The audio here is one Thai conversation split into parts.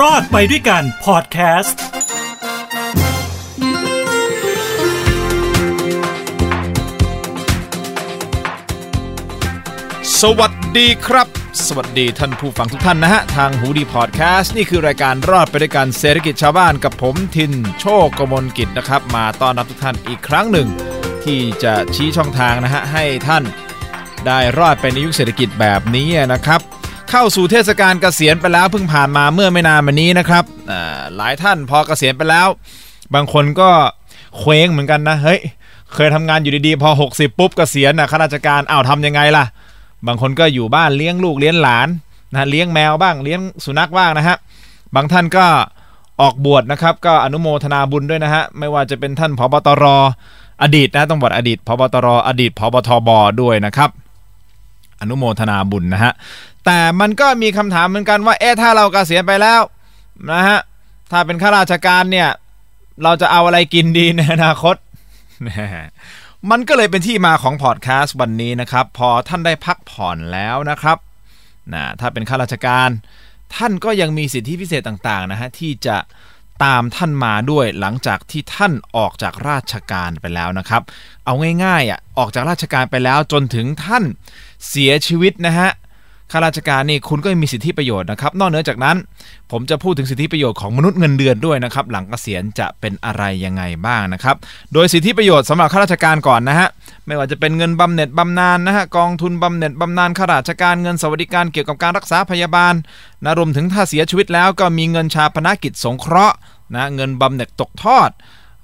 รอดไปด้วยกันพอดแคสต์สวัสดีครับ สวัสดีท่านผู้ฟังทุกท่านนะฮะ ทางหูดีพอดแคสต์นี่คือรายการรอดไปด้วยกันเศรษฐกิจชาวบ้านกับผมทิน โชคกมลกิจนะครับ มาต้อนรับทุกท่านอีกครั้งหนึ่ง ที่จะชี้ช่องทางนะฮะ ให้ท่านได้รอดไปในยุคเศรษฐกิจแบบนี้นะครับ เข้าสู่เทศกาลเกษียณไปแล้วเพิ่งผ่านมาเมื่อไม่นานมานี้นะครับหลายท่านพอเกษียณไปแล้ว บางคนก็เคว้งเหมือนกันนะเฮ้ยเคยทำงานอยู่ดีๆพอ 60 ปุ๊บเกษียณนะข้าราชการอ้าวทำยังไงล่ะ บางคนก็อยู่บ้านเลี้ยงลูกเลี้ยงหลานนะเลี้ยงแมวบ้างเลี้ยงสุนัขบ้างนะฮะบางท่านก็ออกบวชนะครับก็อนุโมทนาบุญด้วยนะฮะไม่ว่าจะเป็นท่านผบตรอดีตนะต้องบอกอดีตพบตรอดีตพบทบด้วยนะครับ อนุโมทนาบุญนะฮะ แต่มันก็มีคำถามเหมือนกันว่า เอ๊ะถ้าเรากเกษียณไปแล้วนะฮะถ้าเป็นข้าราชการเนี่ย เราจะเอาอะไรกินดีในอนาคต มันก็เลยเป็นที่มาของพอดแคสต์วันนี้นะครับ พอท่านได้พักผ่อนแล้วนะครับนะถ้าเป็นข้าราชการ ท่านก็ยังมีสิทธิพิเศษต่างๆนะฮะที่จะตามท่านมาด้วยหลังจากที่ท่านออกจากราชการไปแล้วนะครับ เอาง่ายๆอะออกจากราชการไปแล้วจนถึงท่านเสียชีวิตนะฮะ ข้าราชการนี่คุณก็มีสิทธิประโยชน์นะครับ นอกเหนือจากนั้น ผมจะพูดถึงสิทธิประโยชน์ของมนุษย์เงินเดือนด้วยนะครับ หลังเกษียณจะเป็นอะไรยังไงบ้างนะครับ โดยสิทธิประโยชน์สำหรับข้าราชการก่อนนะฮะ ไม่ว่าจะเป็นเงินบำเหน็จบำนาญนะฮะ กองทุนบำเหน็จบำนาญข้าราชการ เงินสวัสดิการเกี่ยวกับการรักษาพยาบาลนะรวมถึงถ้าเสียชีวิตแล้วก็มีเงินชาพนกิจสงเคราะห์นะ เงินบำเหน็จตกทอด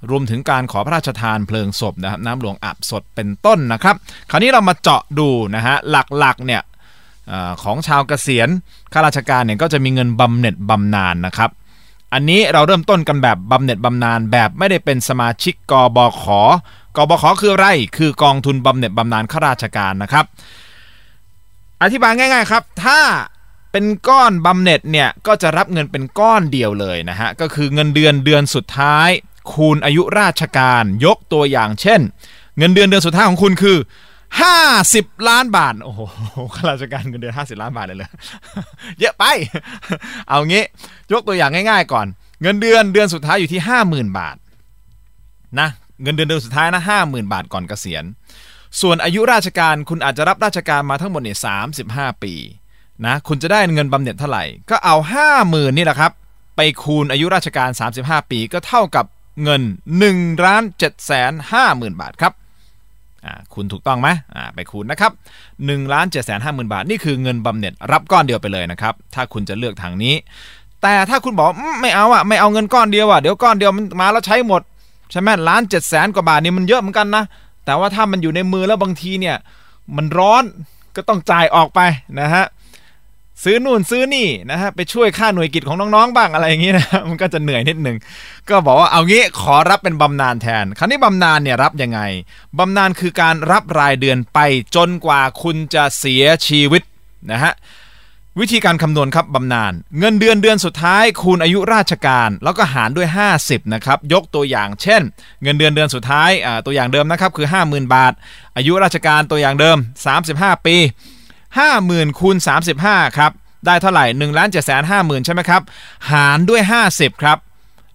รวมถึงการขอพระราชทานเพลิงศพนะครับน้ำหลวงอาบสดเป็นต้นนะครับ คราวนี้เรามาเจาะดูนะฮะหลักๆเนี่ย ของชาวเกษียณข้าราชการเนี่ยก็จะมีเงินบำเหน็จบำนาญนนะครับ อันนี้เราเริ่มต้นกันแบบบำเหน็จบำนาญแบบไม่ได้เป็นสมาชิกกบขกบขคืออะไรคือกองทุนบำเหน็จบำนาญข้าราชการนะครับ อธิบายง่าย ๆครับ ถ้าเป็นก้อนบำเหน็จเนี่ยก็จะรับเงินเป็นก้อนเดียวเลยนะฮะก็คือเงินเดือนเดือนสุดท้าย คูณอายุราชการ ยกตัวอย่างเช่น เงินเดือนเดือนสุดท้ายของคุณคือ ห้าสิบล้านบาท โอ้โหข้าราชการเงินเดือนห้าสิบล้านบาทเลยเลยเยอะไป เอางี้ ยกตัวอย่างง่าย ๆ ก่อน เงินเดือนเดือนสุดท้ายอยู่ที่ห้าหมื่นบาท นะ เงินเดือนเดือนสุดท้ายนะห้าหมื่นบาทก่อนเกษียณ ส่วนอายุราชการคุณอาจจะรับราชการมาทั้งหมดเนี่ยสามสิบห้าปีนะคุณจะได้เงินบำเหน็จเท่าไหร่ ก็เอาห้าหมื่นนี่แหละครับ ไปคูณอายุราชการ 35 ปีก็เท่ากับเงิน1ล้าน7แสน5หมื่นบาทครับ คุณถูกต้องไหมไปคูณนะครับ1ล้าน7 5 0 0 0 0บาท นี่คือเงินบำเหน็จรับก้อนเดียวไปเลยนะครับ ถ้าคุณจะเลือกทางนี้ แต่ถ้าคุณบอกไม่เอาอะไม่เอาเงินก้อนเดียวอะเดี๋ยวก้อนเดียวมันมาแล้วใช้หมดใช่ไหมล้านเจ็ดแสนกว่าบาทนี่มันเยอะเหมือนกันนะ แต่ว่าถ้ามันอยู่ในมือแล้วบางทีเนี่ยมันร้อนก็ต้องจ่ายออกไปนะฮะ ซื้อนู่นซื้อนี่นะฮะไปช่วยค่าหน่วยกิจของน้องๆบ้างอะไรอย่างนี้นะมันก็จะเหนื่อยนิดหนึ่งก็บอกว่าเอางี้ขอรับเป็นบำนาญแทน คราวนี้บำนาญเนี่ยรับยังไงบำนาญคือการรับรายเดือนไปจนกว่าคุณจะเสียชีวิตนะฮะวิธีการคำนวณครับบำนาญเงินเดือนเดือนสุดท้ายคูณอายุราชการ แล้วก็หารด้วย 50นะครับยกตัวอย่างเช่น เงินเดือนเดือนสุดท้ายตัวอย่างเดิมนะครับคือ 50,000 บาท อายุราชการตัวอย่างเดิม 35 ปี 50,000คูณ35ครับได้เท่าไหร่1ล้าน7 5 0 0 0 0 ใช่ไหมครับ หารด้วย 50 ครับ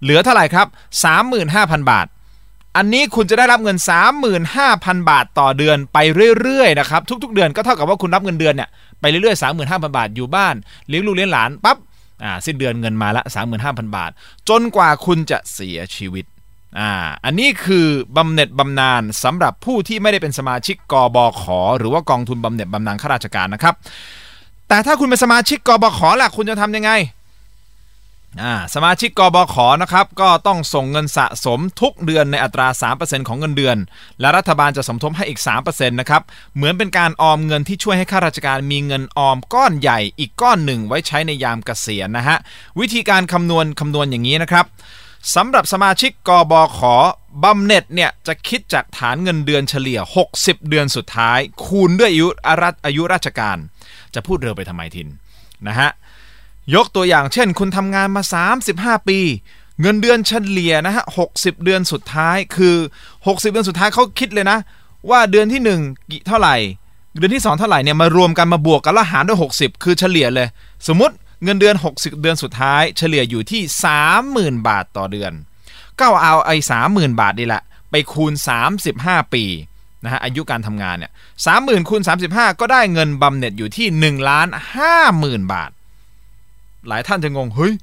เหลือเท่าไหร่ครับ 35,000 บาท อันนี้คุณจะได้รับเงิน 35,000 บาทต่อเดือนไปเรื่อยๆนะครับ ทุก ๆ เดือนก็เท่ากับว่าคุณรับเงินเดือนเนี่ยไปเรื่อยๆ 35,000 บาทอยู่บ้านเลี้ยงลูกเลี้ยงหลานปั๊บอ่าสิ้นเดือนเงินมาละ 35,000 บาท จนกว่าคุณจะเสียชีวิต อ่าอันนี้คือบำเหน็จบำนาญสำหรับผู้ที่ไม่ได้เป็นสมาชิกกบข หรือว่ากองทุนบำเหน็จบำนาญข้าราชการนะครับ แต่ถ้าคุณเป็นสมาชิกกบขล่ะคุณจะทำยังไงอ่าสมาชิกกบขนะครับก็ต้องส่งเงินสะสมทุกเดือนในอัตรา 3%ของเงินเดือน และรัฐบาลจะสมทบให้อีก 3%นะครับเหมือนเป็นการออมเงินที่ช่วยให้ข้าราชการมีเงินออมก้อนใหญ่อีกก้อนหนึ่งไว้ใช้ในยามเกษียณนะฮะวิธีการคำนวณคำนวณอย่างนี้นะครับ สำหรับสมาชิกกบขบำเหน็จเนี่ยจะคิดจากฐานเงินเดือนเฉลี่ย 60 เดือนสุดท้าย คูณด้วยอายุอายุราชการ จะพูดเร็วไปทำไมทินนะฮะยกตัวอย่างเช่น คุณทำงานมา 35 ปี เงินเดือนเฉลี่ยนะฮะ 60 เดือนสุดท้ายคือ 60 เดือนสุดท้ายเขาคิดเลยนะ ว่าเดือนที่1กี่เท่าไหร่ เดือนที่ 2 เท่าไหร่เนี่ยมารวมกันมาบวกกันแล้วหารด้วย 60 คือเฉลี่ยเลย สมมติ เงินเดือน 60 เดือนสุดท้าย เฉลี่ยอยู่ที่ 30,000 บาทต่อเดือน ก็เอาไอ้30,000บาทนี่แหละ ไปคูณ 35 ปีนะฮะอายุการทำงานเนี่ยสามหมื่นคูณ 35 ก็ได้เงินบำเหน็จอยู่ที่1ล้านห้าหมื่นบาท หลายท่านจะงง เฮ้ย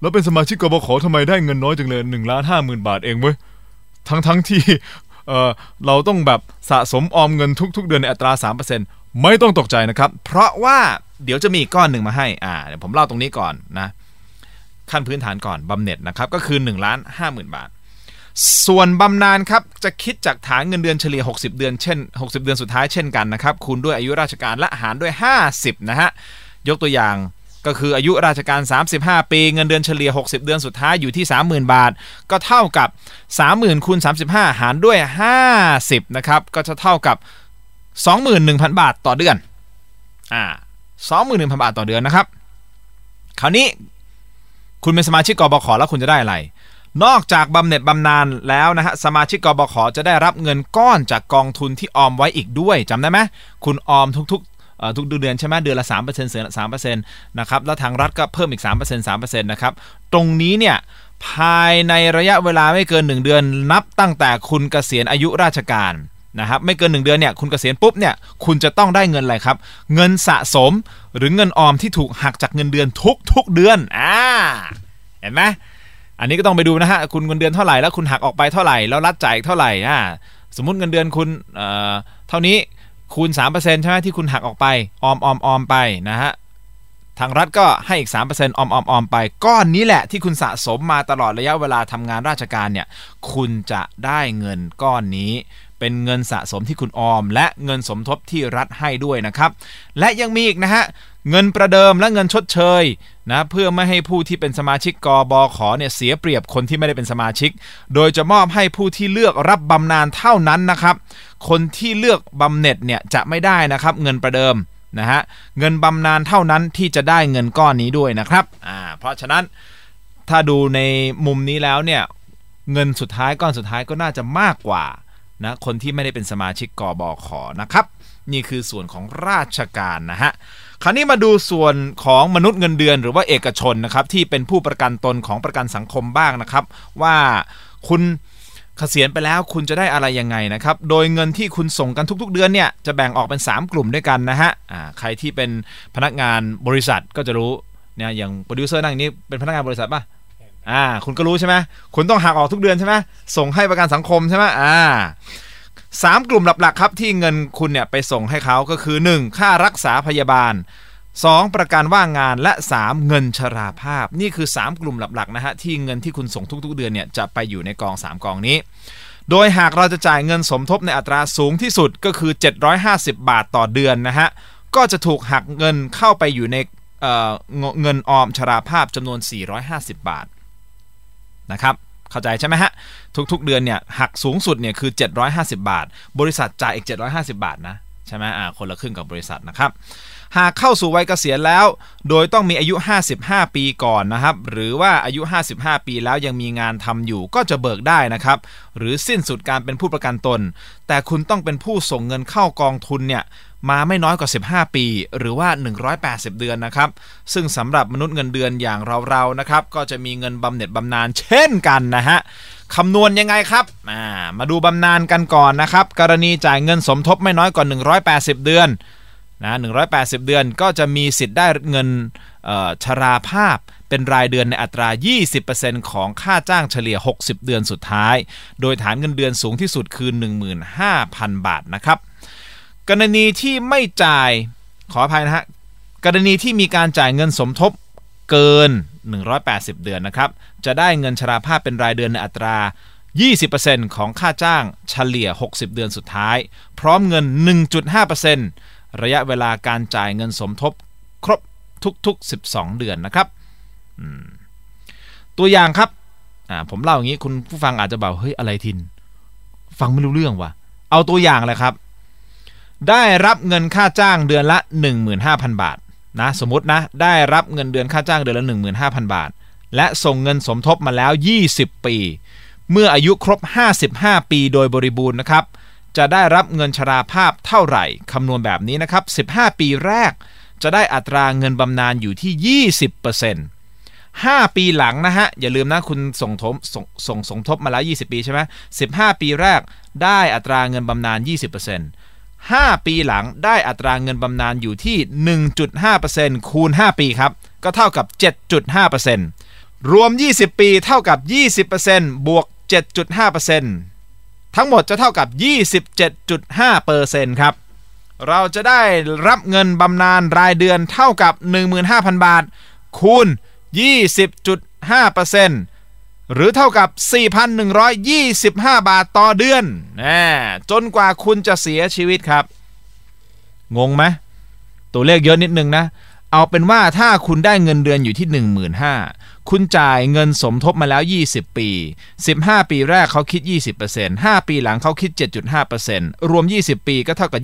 แล้วเป็นสมาชิกกบขทำไมได้เงินน้อยจังเลย1ล้านห้าหมื่นบาทเองเว้ย ทั้งทั้งที่เออเราต้องแบบสะสมออมเงินทุก ๆ เดือนในอัตรา 3%ไม่ต้องตกใจนะครับ เพราะว่า เดี๋ยวจะมีก้อนหนึ่งมาให้อ่าเดี๋ยวผมเล่าตรงนี้ก่อนนะขั้นพื้นฐานก่อนบำเหน็จนะครับก็คือ1ล้านห้าหมื่นบาท ส่วนบำนาญครับจะคิดจากฐานเงินเดือนเฉลี่ย 60 เดือนเช่น 60 เดือนสุดท้ายเช่นกันนะครับคูณด้วยอายุราชการและหารด้วย 50 นะฮะยกตัวอย่างก็คืออายุราชการ 35 ปี เงินเดือนเฉลี่ย 60 เดือนสุดท้ายอยู่ที่ 30,000 บาท ก็เท่ากับ 30,000คูณ35 หารด้วย 50 นะครับ ก็จะเท่ากับ 21,000 บาทต่อเดือน อ่า 21,000 บาทต่อเดือนนะครับ คราวนี้คุณเป็นสมาชิกกบขแล้วคุณจะได้อะไร นอกจากบำเหน็จบำนาญแล้วนะฮะสมาชิกกบขจะได้รับเงินก้อนจากกองทุนที่ออมไว้อีกด้วยจำได้ไหมคุณออมทุกๆทุกเดือนใช่ไหมเดือนละ3%เสือสามเปอร์เซ็นต์นะครับแล้วทางรัฐก็เพิ่มอีก 3% 3%นะครับตรงนี้เนี่ยภายในระยะเวลาไม่เกิน 1 เดือนนับตั้งแต่คุณเกษียณอายุราชการ นะครับไม่เกิน 1 เดือนเนี่ยคุณเกษียณปุ๊บเนี่ยคุณจะต้องได้เงินอะไรครับ เงินสะสมหรือเงินออมที่ถูกหักจากเงินเดือนทุกทุกเดือนอ่าเห็นไหมอันนี้ก็ต้องไปดูนะฮะคุณเงินเดือนเท่าไหร่แล้วคุณหักออกไปเท่าไหร่แล้วรัฐจ่ายเท่าไหร่อ่าสมมุติเงินเดือนคุณเอ่อเท่านี้คูณ3%ใช่ไหมที่คุณหักออกไปออมออมออมไปนะฮะทางรัฐก็ให้อีก 3%ออมออมออมไป ก้อนนี้แหละที่คุณสะสมมาตลอดระยะเวลาทำงานราชการเนี่ย คุณจะได้เงินก้อนนี้ เป็นเงินสะสมที่คุณออม และเงินสมทบที่รัฐให้ด้วยนะครับ และยังมีอีกนะฮะเงินประเดิมและเงินชดเชยนะเพื่อไม่ให้ผู้ที่เป็นสมาชิกกบขเนี่ยเสียเปรียบคนที่ไม่ได้เป็นสมาชิก โดยจะมอบให้ผู้ที่เลือกรับบำนาญเท่านั้นนะครับ คนที่เลือกบำเหน็จเนี่ยจะไม่ได้นะครับ เงินประเดิมนะฮะเงินบำนาญเท่านั้นที่จะได้เงินก้อนนี้ด้วยนะครับอ่าเพราะฉะนั้นถ้าดูในมุมนี้แล้วเนี่ยเงินสุดท้ายก้อนสุดท้ายก็น่าจะมากกว่า นะคนที่ไม่ได้เป็นสมาชิกกบขนะครับ นี่คือส่วนของราชการนะฮะคราวนี้มาดูส่วนของมนุษย์เงินเดือน หรือว่าเอกชนนะครับที่เป็นผู้ประกันตนของประกันสังคมบ้างนะครับ ว่าคุณเกษียณไปแล้วคุณจะได้อะไรยังไงนะครับ โดยเงินที่คุณส่งกันทุก ๆ เดือนเนี่ยจะแบ่งออกเป็น 3 กลุ่มด้วยกันนะฮะใครที่เป็นพนักงานบริษัทก็จะรู้เนี่ยอย่างโปรดิวเซอร์นั่งนี้เป็นพนักงานบริษัทป่ะ อ่า คุณก็รู้ใช่ไหมคุณต้องหักออกทุกเดือนใช่ไหมส่งให้ประกันสังคมใช่ไหมอ่าสามกลุ่มหลักๆครับที่เงินคุณเนี่ยไปส่งให้เขาก็คือ 1. ค่ารักษาพยาบาล 2. ประกันว่างงานและ 3. เงินชราภาพ นี่คือ 3 กลุ่มหลักๆนะฮะที่เงินที่คุณส่งทุกๆ เดือนเนี่ยจะไปอยู่ในกอง 3 กองนี้ โดยหากเราจะจ่ายเงินสมทบในอัตราสูงที่สุดก็คือ 750 บาทต่อเดือนนะฮะก็จะถูกหักเงินเข้าไปอยู่ในเเงินออมชราภาพจำนวน 450 บาท นะครับเข้าใจใช่ไหมฮะ ทุกๆเดือนเนี่ยหักสูงสุดเนี่ยคือ 750 บาท บริษัทจ่ายอีก 750 บาทนะใช่ไหมอ่าคนละครึ่งกับบริษัทนะครับหากเข้าสู่วัยเกษียณแล้ว โดยต้องมีอายุ 55 ปีก่อนนะครับ หรือว่าอายุ 55 ปีแล้วยังมีงานทำอยู่ก็จะเบิกได้นะครับ หรือสิ้นสุดการเป็นผู้ประกันตน แต่คุณต้องเป็นผู้ส่งเงินเข้ากองทุนเนี่ย มาไม่น้อยกว่า 15 ปี หรือว่า 180 เดือนนะครับ ซึ่งสำหรับมนุษย์เงินเดือนอย่างเราๆนะครับ ก็จะมีเงินบำเหน็จบำนาญเช่นกันนะฮะคำนวณยังไงครับามาดูบำนาญกันก่อนนะครับ กรณีจ่ายเงินสมทบไม่น้อยกว่า 180 เดือนนะ180 เดือนก็จะมีสิทธิ์ได้เงินชราภาพเป็นรายเดือนในอัตรา 20%ของค่าจ้างเฉลี่ย 60 เดือนสุดท้าย โดยฐานเงินเดือนสูงที่สุดคือ 15,000 บาทนะครับ กรณีที่ไม่จ่ายขออภัยนะฮะกรณีที่มีการจ่ายเงินสมทบเกิน 180 เดือนนะครับ จะได้เงินชราภาพเป็นรายเดือนในอัตรา 20%ของค่าจ้างเฉลี่ย 60 เดือนสุดท้าย พร้อมเงิน 1.5%ระยะเวลาการจ่ายเงินสมทบครบทุกๆ 12 เดือนนะครับตัวอย่างครับผมเล่าอย่างนี้คุณผู้ฟังอาจจะบอกเฮ้ยอะไรทิน ฟังไม่รู้เรื่องวะเอาตัวอย่างเลยครับ ได้รับเงินค่าจ้างเดือนละ 15,000 บาทนะสมมตินะได้รับเงินเดือนค่าจ้างเดือนละ 15,000 บาท และส่งเงินสมทบมาแล้ว 20 ปี เมื่ออายุครบ 55 ปีโดยบริบูรณ์นะครับ จะได้รับเงินชราภาพเท่าไหร่คำนวณแบบนี้นะครับ 15 ปีแรกจะได้อัตราเงินบำนาญอยู่ที่ 20% 5 ปีหลังนะฮะ อย่าลืมนะคุณส่งทบส่งส่งสงทบมาแล้ว 20 ปีใช่ไหม15 ปีแรกได้อัตราเงินบำนาญ 20% 5 ปีหลังได้อัตราเงินบำนาญอยู่ที่ 1.5%คูณ 5 ปีครับ ก็เท่ากับ 7.5%รวม 20 ปีเท่ากับ 20%บวก 7.5%ทั้งหมดจะเท่ากับ 27.5%ครับ เราจะได้รับเงินบำนาญรายเดือนเท่ากับ 15,000 บาท คูณ 20.5% หรือเท่ากับ 4,125 บาทต่อเดือนนะจนกว่าคุณจะเสียชีวิตครับ งงไหมตัวเลขเยอะนิดนึงนะ เอาเป็นว่าถ้าคุณได้เงินเดือนอยู่ที่ 15,000 คุณจ่ายเงินสมทบมาแล้ว 20 ปี 15 ปีแรกเขาคิด 20% 5 ปีหลังเขาคิด 7.5%รวม 20 ปีก็เท่ากับ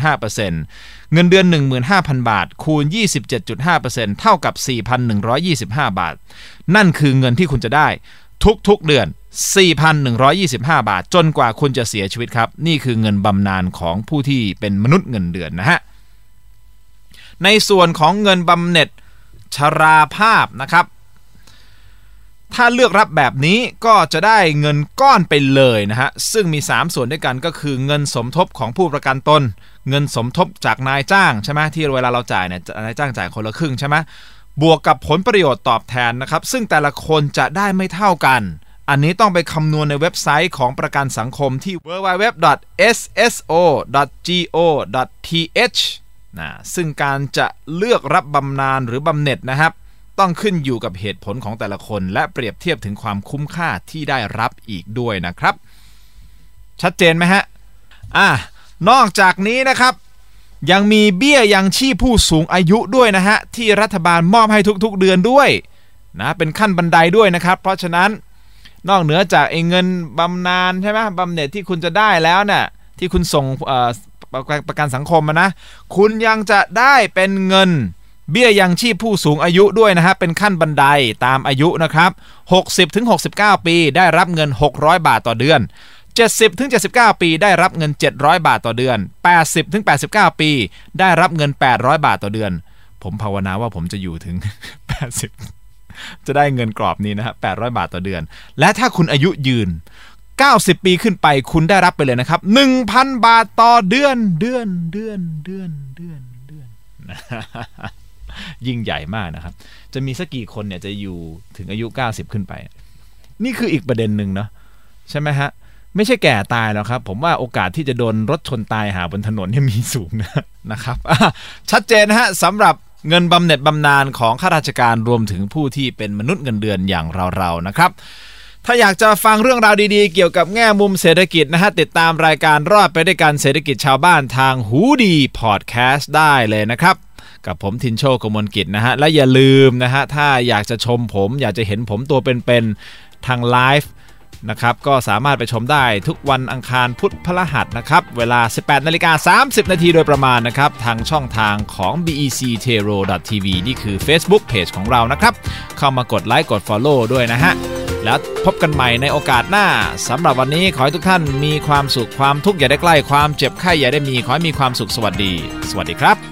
27.5%เงินเดือน 15,000 บาท คูณ 27.5%เท่ากับ 4,125 บาท นั่นคือเงินที่คุณจะได้ทุกๆเดือน 4,125 บาท จนกว่าคุณจะเสียชีวิตครับ นี่คือเงินบำนาญของผู้ที่เป็นมนุษย์เงินเดือนนะฮะ ในส่วนของเงินบำเหน็จชราภาพนะครับ ถ้าเลือกรับแบบนี้ก็จะได้เงินก้อนไปเลยนะฮะ ซึ่งมี 3 ส่วนด้วยกันก็คือเงินสมทบของผู้ประกันตน เงินสมทบจากนายจ้างใช่ไหมที่เวลาเราจ่ายเนี่ยนายจ้างจ่ายคนละครึ่งใช่ไหมบวกกับผลประโยชน์ตอบแทนนะครับ ซึ่งแต่ละคนจะได้ไม่เท่ากัน อันนี้ต้องไปคำนวณในเว็บไซต์ของประกันสังคมที่ www.sso.go.th นะซึ่งการจะเลือกรับบำนาญหรือบำเหน็จนะครับ ต้องขึ้นอยู่กับเหตุผลของแต่ละคน และเปรียบเทียบถึงความคุ้มค่าที่ได้รับอีกด้วยนะครับ ชัดเจนไหมฮะอะนอกจากนี้นะครับยังมีเบี้ยยังชีพผู้สูงอายุด้วยนะฮะ ที่รัฐบาลมอบให้ทุกๆเดือนด้วยนะเป็นขั้นบันไดด้วยนะครับ เพราะฉะนั้นนอกเหนือจากเเงินบำนาญใช่ไหมบำเหน็จที่คุณจะได้แล้วเนะ่ยที่คุณส่งประกันสังคมนะ คุณยังจะได้เป็นเงิน เบี้ยยังชีพผู้สูงอายุด้วยนะฮะเป็นขั้นบันไดตามอายุนะครับ 60ถึง69 ปีได้รับเงิน 600 บาทต่อเดือน 70ถึง79 ปีได้รับเงิน 700 บาทต่อเดือน 80ถึง89 ปี ได้รับเงิน 800 บาทต่อเดือน ผมภาวนาว่าผมจะอยู่ถึง 80 จะได้เงินกรอบนี้นะฮะ800 บาทต่อเดือน และถ้าคุณอายุยืน 90 ปีขึ้นไปคุณได้รับไปเลยนะครับ 1,000 บาทต่อเดือนเดือนเดือนเดือนเดือนเดือน ยิ่งใหญ่มากนะครับ จะมีสักกี่คนเนี่ยจะอยู่ถึงอายุ 90 ขึ้นไป นี่คืออีกประเด็นหนึ่งเนาะใช่ไหมฮะ ไม่ใช่แก่ตายแล้วครับ ผมว่าโอกาสที่จะโดนรถชนตายหาบนถนนเนี่ยมีสูงนะครับชัดเจนฮะสำหรับเงินบำเหน็จบำนาญของข้าราชการรวมถึงผู้ที่เป็นมนุษย์เงินเดือนอย่างเราๆนะครับถ้าอยากจะฟังเรื่องราวดีๆ เกี่ยวกับแง่มุมเศรษฐกิจนะฮะ ติดตามรายการรอดไปด้วยการเศรษฐกิจชาวบ้านทางหูดีพอดแคสต์ได้เลยนะครับ กับผมทินโชกมลกิจนะฮะ และอย่าลืมนะฮะ ถ้าอยากจะชมผม อยากจะเห็นผมตัวเป็นๆทางไลฟ์นะครับ ก็สามารถไปชมได้ทุกวันอังคารพุธพฤหัสนะครับ เวลา 18นาฬิกา30 นาทีโดยประมาณนะครับ ทางช่องทางของ bec t e r o tv นี่คือ Facebook Page ของเรานะครับ เข้ามากดไลค์กด Follow ด้วยนะฮะ แล้วพบกันใหม่ในโอกาสหน้าสำหรับวันนี้ขอให้ทุกท่านมีความสุขความทุกข์อย่าได้ใกล้ ความเจ็บไข้อย่าได้มีขอให้มีความสุขสวัสดี สวัสดีครับ